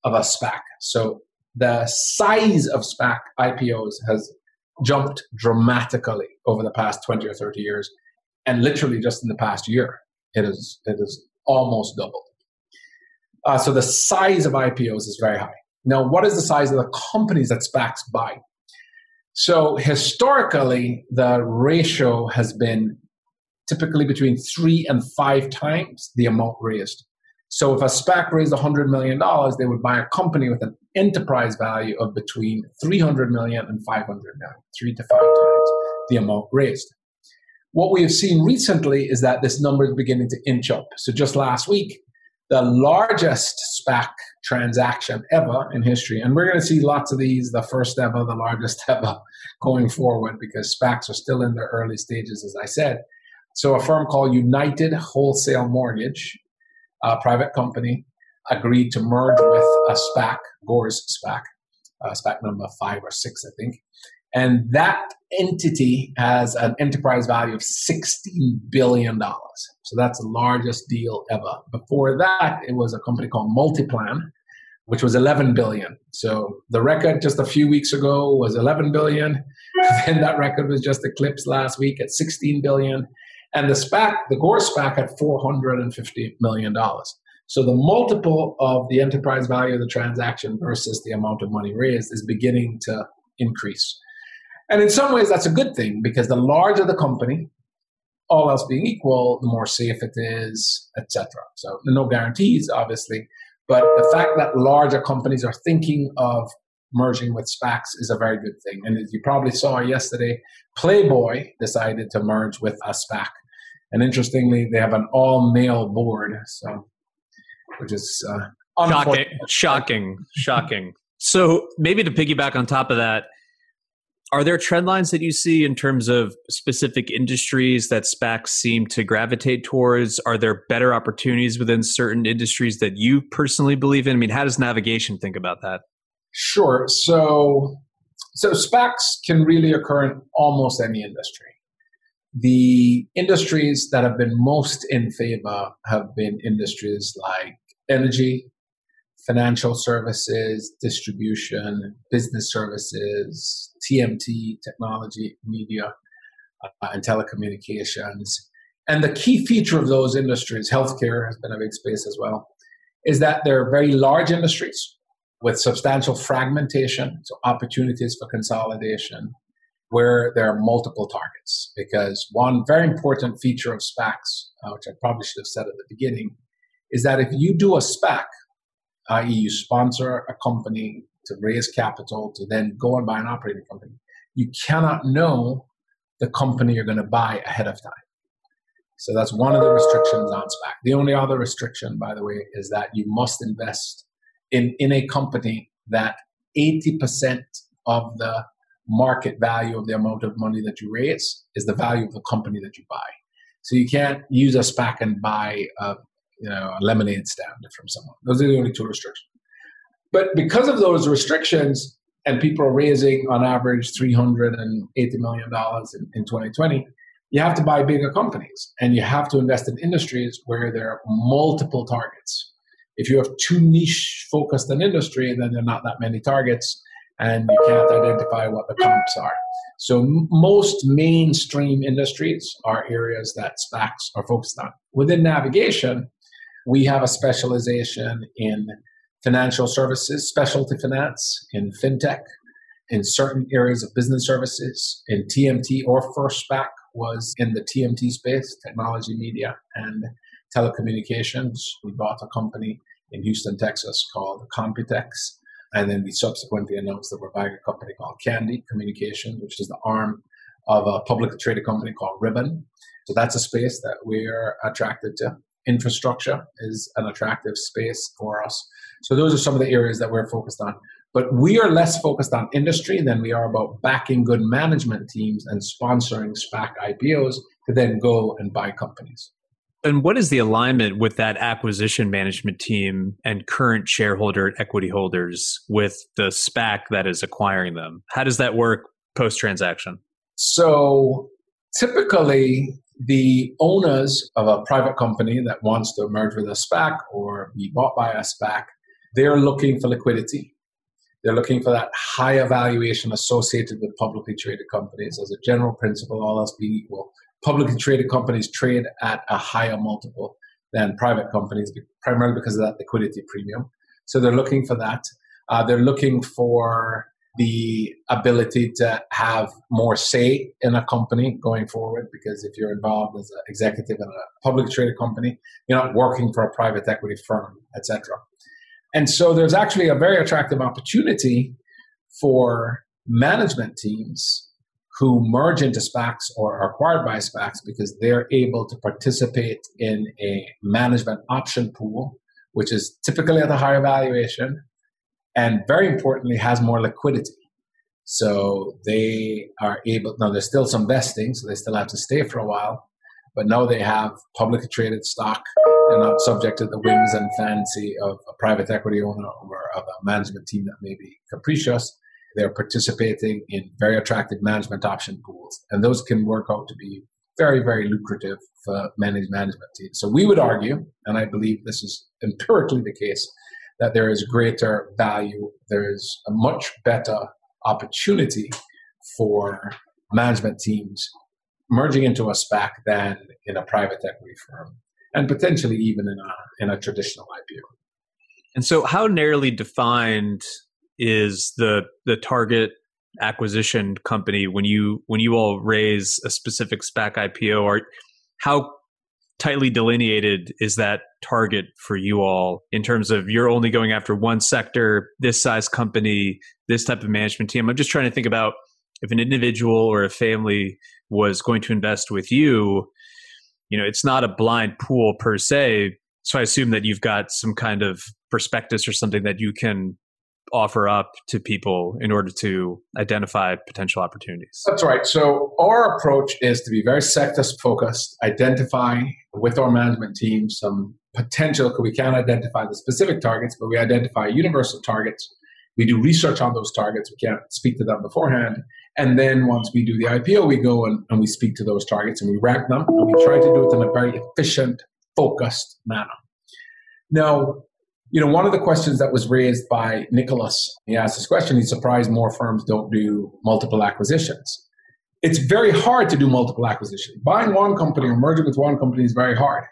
of a SPAC. So the size of SPAC IPOs has jumped dramatically over the past 20 or 30 years and literally just in the past year it is it is almost doubled. Uh, so the size of IPOs is very high. Now, what is the size of the companies that SPACs buy? So historically, the ratio has been typically between three and five times the amount raised. So if a SPAC raised $100 million, they would buy a company with an enterprise value of between 300 million and 500 million, three to five times the amount raised. What we have seen recently is that this number is beginning to inch up. So just last week, the largest SPAC transaction ever in history. And we're going to see lots of these, the first ever, the largest ever going forward because SPACs are still in their early stages, as I said. So a firm called United Wholesale Mortgage, a private company, agreed to merge with a SPAC, Gores SPAC, uh, SPAC number five or six, I think. And that entity has an enterprise value of $16 billion. So that's the largest deal ever. Before that, it was a company called Multiplan, which was 11 billion. So the record just a few weeks ago was 11 billion. then that record was just eclipsed last week at 16 billion. And the SPAC, the Gore SPAC, at 450 million dollars. So the multiple of the enterprise value of the transaction versus the amount of money raised is beginning to increase. And in some ways, that's a good thing because the larger the company, all else being equal, the more safe it is, etc. So no guarantees, obviously, but the fact that larger companies are thinking of merging with SPACs is a very good thing. And as you probably saw yesterday, Playboy decided to merge with a SPAC. And interestingly, they have an all male board, so which is uh, shocking, shocking, shocking. So maybe to piggyback on top of that, Are there trend lines that you see in terms of specific industries that SPACs seem to gravitate towards? Are there better opportunities within certain industries that you personally believe in? I mean, how does navigation think about that? Sure. So, so SPACs can really occur in almost any industry. The industries that have been most in favor have been industries like energy, financial services, distribution, business services, TMT, technology, media, uh, and telecommunications. And the key feature of those industries, healthcare has been a big space as well, is that they're very large industries with substantial fragmentation, so opportunities for consolidation, where there are multiple targets. Because one very important feature of SPACs, uh, which I probably should have said at the beginning, is that if you do a SPAC, i.e., you sponsor a company to raise capital to then go and buy an operating company, you cannot know the company you're going to buy ahead of time. So that's one of the restrictions on SPAC. The only other restriction, by the way, is that you must invest in, in a company that 80% of the market value of the amount of money that you raise is the value of the company that you buy. So you can't use a SPAC and buy a you know, a lemonade stand from someone. Those are the only two restrictions. But because of those restrictions, and people are raising on average $380 million in, in 2020, you have to buy bigger companies and you have to invest in industries where there are multiple targets. If you have too niche focused an industry, then there are not that many targets and you can't identify what the comps are. So most mainstream industries are areas that SPACs are focused on. Within navigation, we have a specialization in financial services, specialty finance, in fintech, in certain areas of business services, in TMT or first SPAC was in the TMT space, technology, media, and telecommunications. We bought a company in Houston, Texas called Computex. And then we subsequently announced that we're buying a company called Kandy Communications, which is the arm of a publicly traded company called Ribbon. So that's a space that we're attracted to infrastructure is an attractive space for us. So those are some of the areas that we're focused on. But we are less focused on industry than we are about backing good management teams and sponsoring SPAC IPOs to then go and buy companies. And what is the alignment with that acquisition management team and current shareholder equity holders with the SPAC that is acquiring them? How does that work post transaction? So typically, the owners of a private company that wants to merge with a SPAC or be bought by a SPAC, they're looking for liquidity. They're looking for that higher valuation associated with publicly traded companies. As a general principle, all else being equal, publicly traded companies trade at a higher multiple than private companies, primarily because of that liquidity premium. So they're looking for that. Uh, they're looking for the ability to have more say in a company going forward because if you're involved as an executive in a public traded company you're not working for a private equity firm etc and so there's actually a very attractive opportunity for management teams who merge into SPACs or are acquired by SPACs because they're able to participate in a management option pool, which is typically at a higher valuation and very importantly has more liquidity. So they are able now there's still some vesting so they still have to stay for a while but now they have publicly traded stock and not subject to the whims and fancy of a private equity owner or of a management team that may be capricious. They're participating in very attractive management option pools and those can work out to be very very lucrative for many management teams. So we would argue and i believe this is empirically the case that there is greater value, there is a much better opportunity for management teams merging into a SPAC than in a private equity firm, and potentially even in a in a traditional IPO. And so, how narrowly defined is the the target acquisition company when you when you all raise a specific SPAC IPO? Or how tightly delineated is that target for you all in terms of you're only going after one sector, this size company, this type of management team? I'm just trying to think about if an individual or a family was going to invest with you, you know, it's not a blind pool per se. So I assume that you've got some kind of prospectus or something that you can offer up to people in order to identify potential opportunities? That's right. So our approach is to be very sector focused, identify with our management team some potential, because we can't identify the specific targets, but we identify universal targets. We do research on those targets. We can't speak to them beforehand. And then once we do the IPO, we go and, and we speak to those targets and we rank them. And we try to do it in a very efficient, focused manner. Now, you know, one of the questions that was raised by Nicholas, he asked this question, he's surprised more firms don't do multiple acquisitions. It's very hard to do multiple acquisitions. Buying one company or merging with one company is very hard.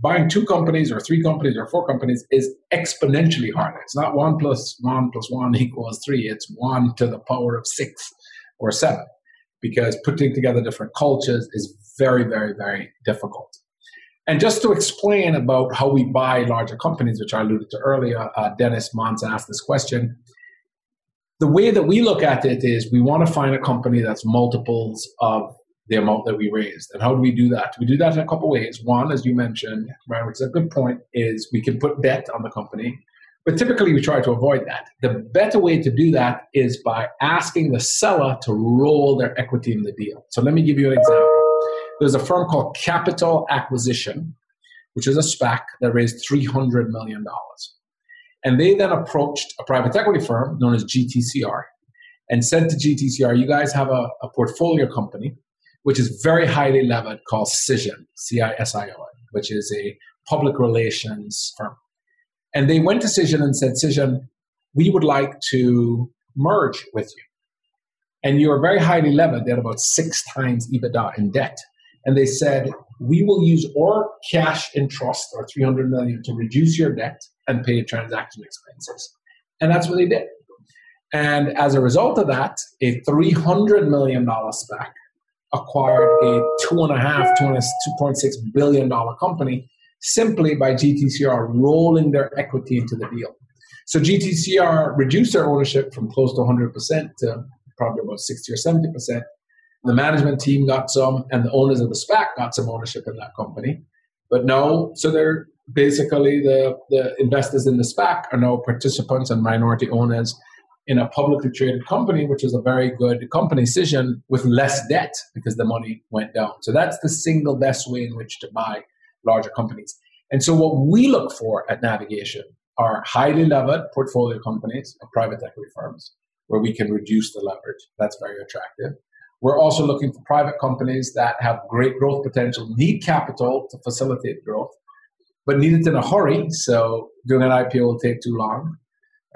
Buying two companies or three companies or four companies is exponentially harder. It's not one plus one plus one equals three. It's one to the power of six or seven because putting together different cultures is very, very, very difficult. And just to explain about how we buy larger companies, which I alluded to earlier, uh, Dennis Mons asked this question. The way that we look at it is we want to find a company that's multiples of the amount that we raised. And how do we do that? We do that in a couple ways. One, as you mentioned, which is a good point, is we can put debt on the company. But typically we try to avoid that. The better way to do that is by asking the seller to roll their equity in the deal. So let me give you an example. There's a firm called Capitol Acquisition, which is a SPAC that raised $300 million. And they then approached a private equity firm known as GTCR and said to GTCR, You guys have a, a portfolio company, which is very highly levered called Cision, C I S I O N, which is a public relations firm. And they went to Cision and said, Cision, we would like to merge with you. And you are very highly levered. They had about six times EBITDA in debt and they said, we will use our cash in trust or 300 million to reduce your debt and pay transaction expenses. And that's what they did. And as a result of that, a $300 million SPAC acquired a two and a half, $2.6 billion company simply by GTCR rolling their equity into the deal. So GTCR reduced their ownership from close to 100% to probably about 60 or 70%, the management team got some, and the owners of the SPAC got some ownership in that company. But no, so they're basically the, the investors in the SPAC are now participants and minority owners in a publicly traded company, which is a very good company decision with less debt because the money went down. So that's the single best way in which to buy larger companies. And so what we look for at navigation are highly levered portfolio companies of private equity firms where we can reduce the leverage. That's very attractive. We're also looking for private companies that have great growth potential, need capital to facilitate growth, but need it in a hurry. So doing an IPO will take too long,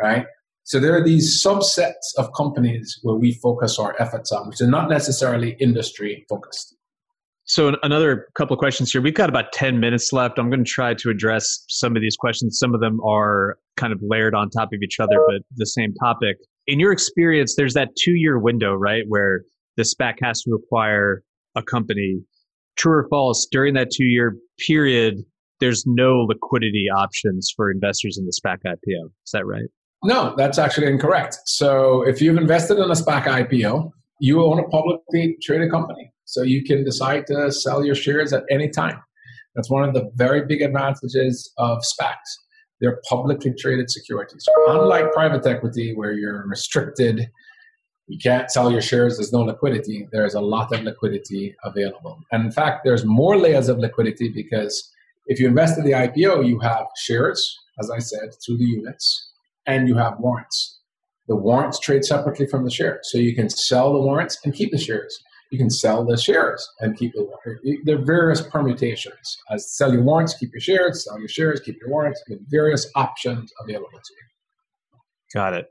right? So there are these subsets of companies where we focus our efforts on, which are not necessarily industry focused. So another couple of questions here. We've got about 10 minutes left. I'm going to try to address some of these questions. Some of them are kind of layered on top of each other, but the same topic. In your experience, there's that two year window, right? Where the SPAC has to acquire a company. True or false, during that two year period, there's no liquidity options for investors in the SPAC IPO. Is that right? No, that's actually incorrect. So if you've invested in a SPAC IPO, you own a publicly traded company. So you can decide to sell your shares at any time. That's one of the very big advantages of SPACs. They're publicly traded securities. Unlike private equity, where you're restricted you can't sell your shares, there's no liquidity. There's a lot of liquidity available. And in fact, there's more layers of liquidity because if you invest in the IPO, you have shares, as I said, through the units, and you have warrants. The warrants trade separately from the shares. So you can sell the warrants and keep the shares. You can sell the shares and keep the warrants. There are various permutations. As sell your warrants, keep your shares, sell your shares, keep your warrants. Various options available to you. Got it.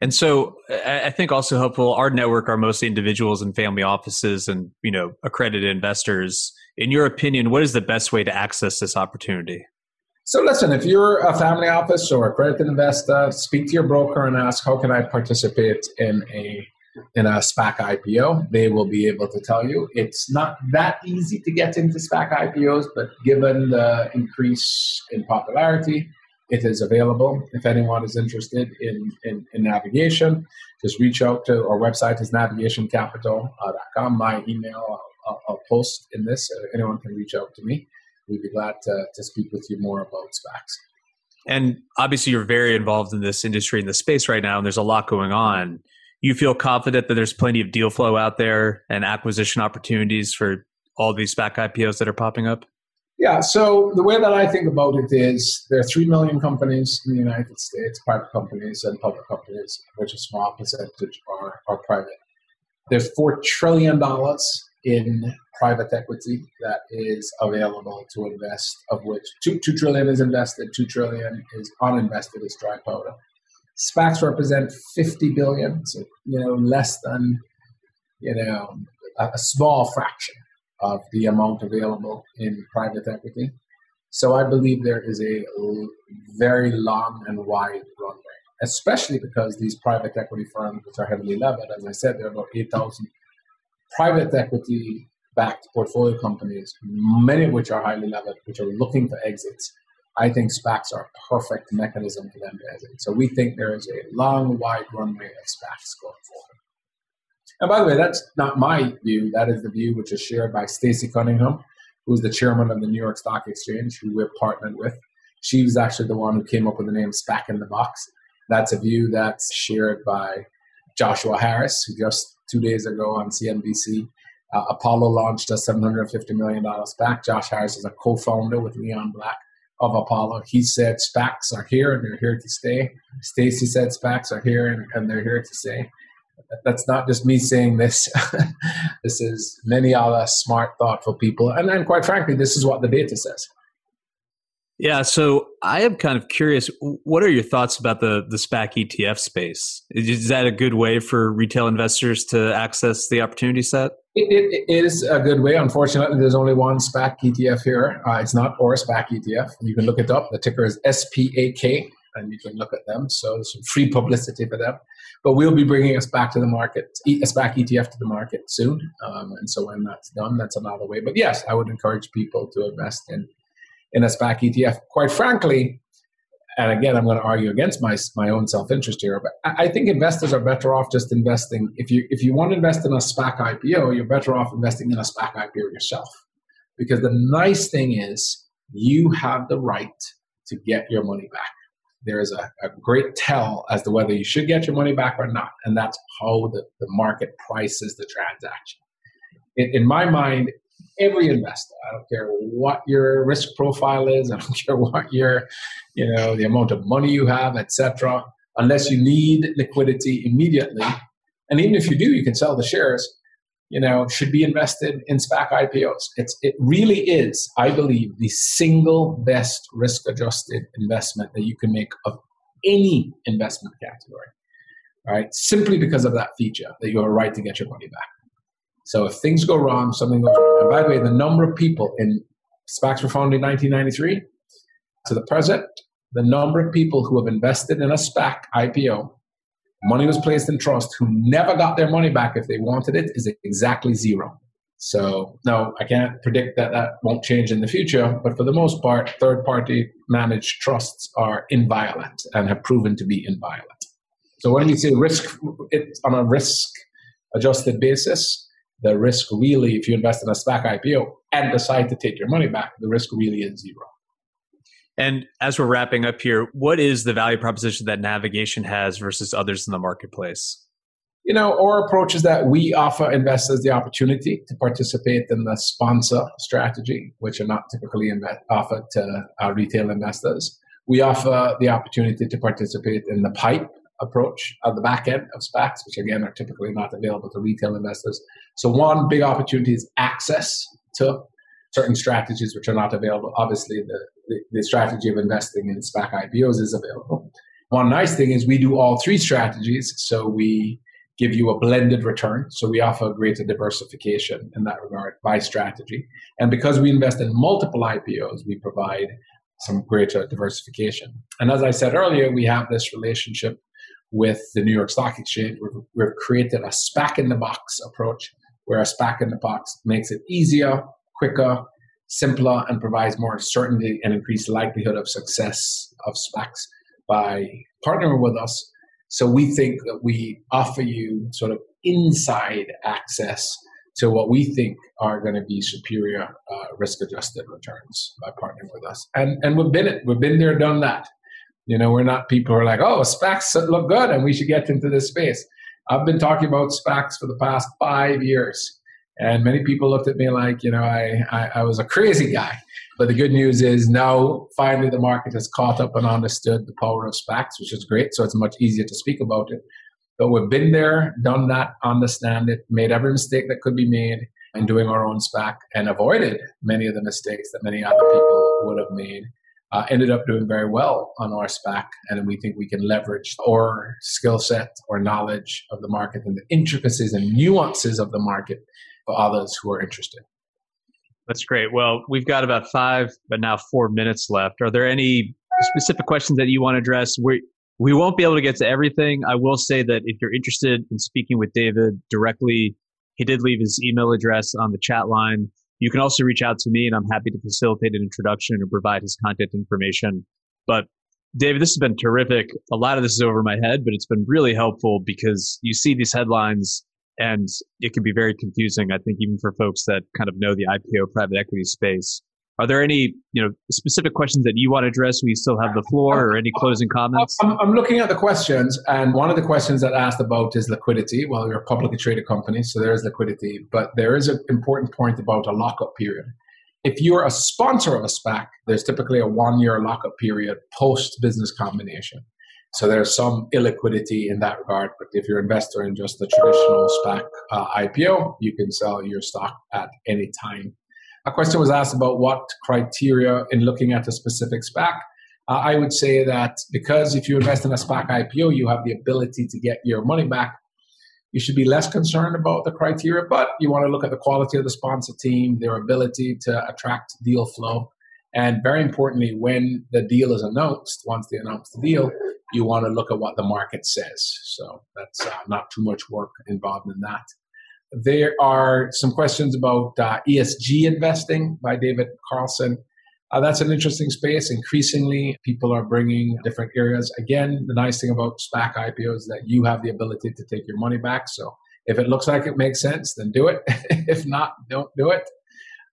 And so I think also helpful, our network are mostly individuals and family offices and, you know, accredited investors. In your opinion, what is the best way to access this opportunity? So listen, if you're a family office or accredited investor, speak to your broker and ask, how can I participate in a in a SPAC IPO? They will be able to tell you. It's not that easy to get into SPAC IPOs, but given the increase in popularity, it is available. If anyone is interested in, in, in navigation, just reach out to our website is navigationcapital.com. My email I'll, I'll, post in this. Uh, anyone can reach out to me. We'd be glad to, to speak with you more about SPACs. And obviously, you're very involved in this industry in the space right now, and there's a lot going on. You feel confident that there's plenty of deal flow out there and acquisition opportunities for all these SPAC IPOs that are popping up? Yeah, so the way that I think about it is there are 3 million companies in the United States, private companies and public companies, which a small percentage are, are private. There's $4 trillion in private equity that is available to invest, of which two, 2 trillion is invested, 2 trillion is uninvested as dry powder. SPACs represent 50 billion, so, you know, less than, you know, a, a small fraction of the amount available in private equity. So I believe there is a very long and wide runway, especially because these private equity firms, which are heavily levered, as I said, there are about 8,000 private equity backed portfolio companies, many of which are highly levered, which are looking for exits. I think SPACs are a perfect mechanism for them to exit. So we think there is a long, wide runway of SPACs going forward. And by the way, that's not my view. That is the view which is shared by Stacey Cunningham, who's the chairman of the New York Stock Exchange, who we're partnered with. She was actually the one who came up with the name SPAC in the Box. That's a view that's shared by Joshua Harris, who just two days ago on CNBC, uh, Apollo launched a $750 million SPAC. Josh Harris is a co founder with Leon Black of Apollo. He said SPACs are here and they're here to stay. Stacey said SPACs are here and, and they're here to stay that's not just me saying this. this is many other smart, thoughtful people. And then, quite frankly, this is what the data says. Yeah, so I am kind of curious. What are your thoughts about the the SPAC ETF space? Is that a good way for retail investors to access the opportunity set? it, it, is a good way. Unfortunately, there's only one SPAC ETF here. Uh, it's not or SPAC ETF. You can look it up. The ticker is SPAK and you can look at them. So there's some free publicity for them. But we'll be bringing us back to the market, SPAC ETF to the market soon. Um, and so when that's done, that's another way. But yes, I would encourage people to invest in in a SPAC ETF. Quite frankly, and again, I'm going to argue against my my own self interest here, but I, I think investors are better off just investing. If you if you want to invest in a SPAC IPO, you're better off investing in a SPAC IPO yourself, because the nice thing is you have the right to get your money back there is a, a, great tell as to whether you should get your money back or not. And that's how the, the market prices the transaction. In, in, my mind, every investor, I don't care what your risk profile is, I don't care what your, you know, the amount of money you have, etc., unless you need liquidity immediately. And even if you do, you can sell the shares you know, should be invested in SPAC IPOs. It's, it really is, I believe, the single best risk adjusted investment that you can make of any investment category, right? Simply because of that feature that you have a right to get your money back. So if things go wrong, something goes wrong. And by the way, the number of people in SPACs were founded in 1993 to the present, the number of people who have invested in a SPAC IPO money was placed in trust who never got their money back if they wanted it is exactly zero. So, no, I can't predict that that won't change in the future, but for the most part, third party managed trusts are inviolate and have proven to be inviolate. So, when we say risk, it's on a risk adjusted basis, the risk really, if you invest in a SPAC IPO and decide to take your money back, the risk really is zero. And as we're wrapping up here, what is the value proposition that navigation has versus others in the marketplace? You know, our approach is that we offer investors the opportunity to participate in the sponsor strategy, which are not typically offered to our retail investors. We offer the opportunity to participate in the pipe approach at the back end of SPACs, which again are typically not available to retail investors. So, one big opportunity is access to certain strategies which are not available. Obviously, the, the, the strategy of investing in SPAC IPOs is available. One nice thing is we do all three strategies. So we give you a blended return. So we offer greater diversification in that regard by strategy. And because we invest in multiple IPOs, we provide some greater diversification. And as I said earlier, we have this relationship with the New York Stock Exchange. We've, we've created a SPAC in the box approach where a SPAC in the box makes it easier quicker, simpler, and provides more certainty and increased likelihood of success of SPACs by partnering with us. So we think that we offer you sort of inside access to what we think are going to be superior uh, risk-adjusted returns by partnering with us. And and we've been it. We've been there, done that. You know, we're not people who are like, oh, SPACs look good and we should get into this space. I've been talking about SPACs for the past five years. And many people looked at me like, you know, I, I, I was a crazy guy. But the good news is now finally the market has caught up and understood the power of SPACs, which is great. So it's much easier to speak about it. But we've been there, done that, understand it, made every mistake that could be made in doing our own SPAC and avoided many of the mistakes that many other people would have made. Uh, ended up doing very well on our SPAC, and we think we can leverage our skill set or knowledge of the market and the intricacies and nuances of the market for others who are interested. That's great. Well, we've got about five, but now four minutes left. Are there any specific questions that you want to address? We we won't be able to get to everything. I will say that if you're interested in speaking with David directly, he did leave his email address on the chat line. You can also reach out to me, and I'm happy to facilitate an introduction or provide his contact information. But David, this has been terrific. A lot of this is over my head, but it's been really helpful because you see these headlines and it can be very confusing. I think even for folks that kind of know the IPO private equity space. Are there any you know specific questions that you want to address? We still have the floor, or any closing comments? I'm, I'm looking at the questions, and one of the questions that asked about is liquidity. Well, you're a publicly traded company, so there is liquidity, but there is an important point about a lockup period. If you're a sponsor of a SPAC, there's typically a one-year lockup period post business combination. So there's some illiquidity in that regard. But if you're an investor in just the traditional SPAC uh, IPO, you can sell your stock at any time. A question was asked about what criteria in looking at a specific SPAC. Uh, I would say that because if you invest in a SPAC IPO, you have the ability to get your money back. You should be less concerned about the criteria, but you want to look at the quality of the sponsor team, their ability to attract deal flow, and very importantly, when the deal is announced, once they announce the deal, you want to look at what the market says. So that's uh, not too much work involved in that. There are some questions about uh, ESG investing by David Carlson. Uh, that's an interesting space. Increasingly, people are bringing different areas. Again, the nice thing about SPAC IPO is that you have the ability to take your money back. So if it looks like it makes sense, then do it. if not, don't do it.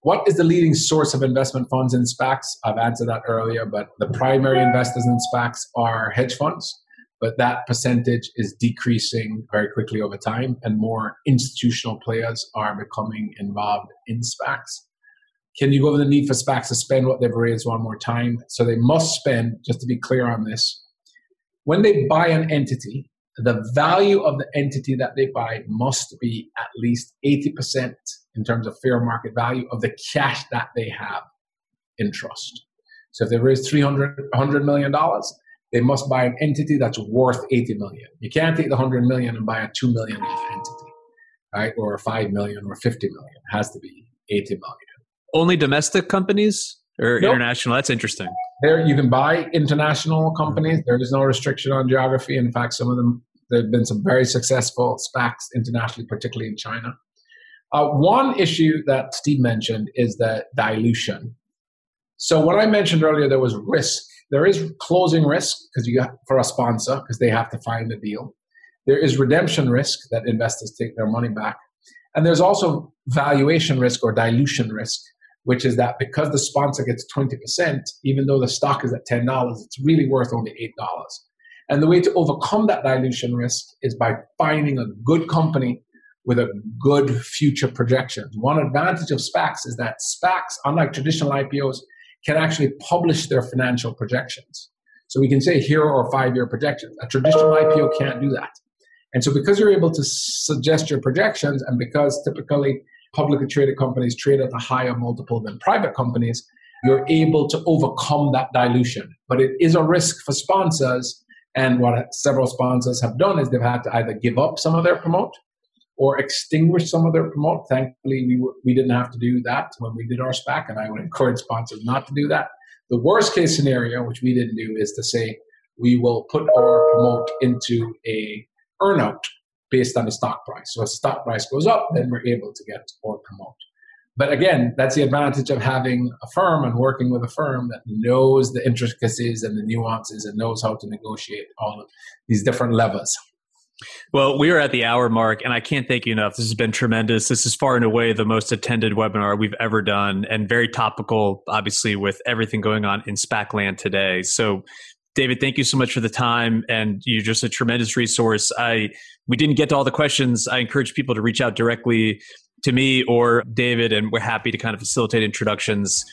What is the leading source of investment funds in SPACs? I've answered that earlier, but the primary investors in SPACs are hedge funds, but that percentage is decreasing very quickly over time, and more institutional players are becoming involved in SPACs. Can you go over the need for SPACs to spend what they've raised one more time? So they must spend, just to be clear on this, when they buy an entity, the value of the entity that they buy must be at least 80% in terms of fair market value of the cash that they have in trust. So if they raise 300 $100 million, they must buy an entity that's worth 80 million. You can't take the 100 million and buy a 2 million entity, right? Or 5 million or 50 million. It has to be 80 million. Only domestic companies or nope. international? That's interesting. There, you can buy international companies. There is no restriction on geography. In fact, some of them, there have been some very successful SPACs internationally, particularly in China. Uh, one issue that Steve mentioned is the dilution. So what I mentioned earlier, there was risk. There is closing risk because you for a sponsor because they have to find a deal. There is redemption risk that investors take their money back, and there's also valuation risk or dilution risk, which is that because the sponsor gets twenty percent, even though the stock is at ten dollars, it's really worth only eight dollars. And the way to overcome that dilution risk is by finding a good company with a good future projection. One advantage of SPACs is that SPACs, unlike traditional IPOs, can actually publish their financial projections. So we can say here are five year projections. A traditional IPO can't do that. And so because you're able to suggest your projections and because typically publicly traded companies trade at a higher multiple than private companies, you're able to overcome that dilution. But it is a risk for sponsors. And what several sponsors have done is they've had to either give up some of their promote or extinguish some of their promote. Thankfully, we, were, we didn't have to do that when we did our SPAC, and I would encourage sponsors not to do that. The worst case scenario, which we didn't do, is to say we will put our promote into a earnout based on the stock price. So if stock price goes up, then we're able to get our promote. But again, that's the advantage of having a firm and working with a firm that knows the intricacies and the nuances and knows how to negotiate all of these different levels. Well, we are at the hour mark, and I can't thank you enough. This has been tremendous. This is far and away the most attended webinar we've ever done, and very topical, obviously, with everything going on in SPAC land today. So, David, thank you so much for the time, and you're just a tremendous resource. I we didn't get to all the questions. I encourage people to reach out directly to me or David, and we're happy to kind of facilitate introductions.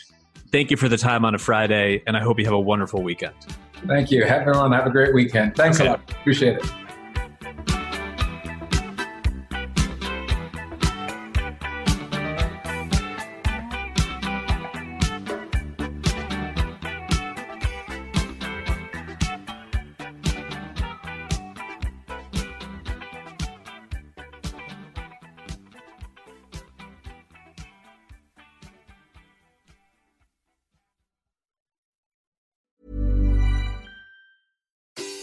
Thank you for the time on a Friday, and I hope you have a wonderful weekend. Thank you. Have everyone, have a great weekend. Thanks okay. a lot. Appreciate it.